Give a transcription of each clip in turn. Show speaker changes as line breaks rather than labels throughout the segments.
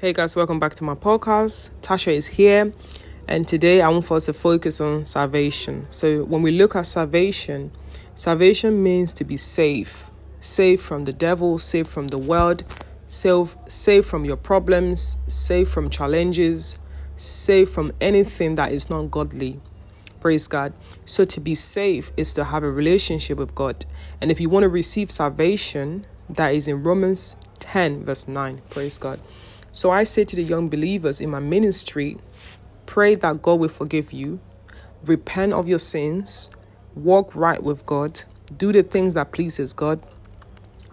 Hey guys, welcome back to my podcast. Tasha is here, and today I want for us to focus on salvation. So, when we look at salvation, salvation means to be safe, safe from the devil, safe from the world, safe, safe from your problems, safe from challenges, safe from anything that is not godly. Praise God. So, to be safe is to have a relationship with God. And if you want to receive salvation, that is in Romans 10, verse 9. Praise God. So I say to the young believers in my ministry pray that God will forgive you, repent of your sins, walk right with God, do the things that pleases God.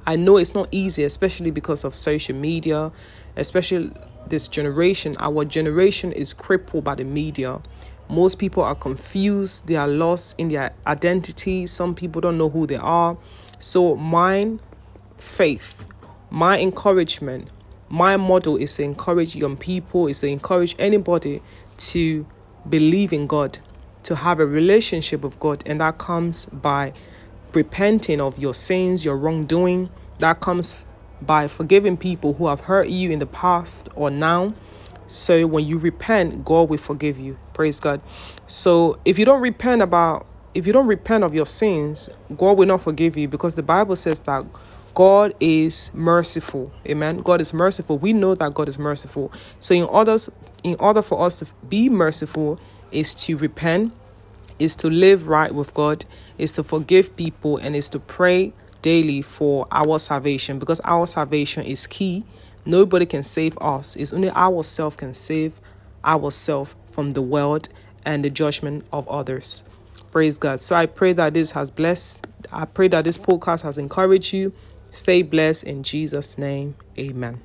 I know it's not easy, especially because of social media, especially this generation. Our generation is crippled by the media. Most people are confused, they are lost in their identity. Some people don't know who they are. So, my faith, my encouragement, my model is to encourage young people, is to encourage anybody to believe in God, to have a relationship with God, and that comes by repenting of your sins, your wrongdoing. That comes by forgiving people who have hurt you in the past or now. So when you repent, God will forgive you. Praise God. So if you don't repent about if you don't repent of your sins, God will not forgive you because the Bible says that God is merciful. Amen. God is merciful. We know that God is merciful. So in order in order for us to be merciful is to repent, is to live right with God, is to forgive people and is to pray daily for our salvation because our salvation is key. Nobody can save us. It's only ourselves can save ourselves from the world and the judgment of others. Praise God. So I pray that this has blessed. I pray that this podcast has encouraged you Stay blessed in Jesus' name. Amen.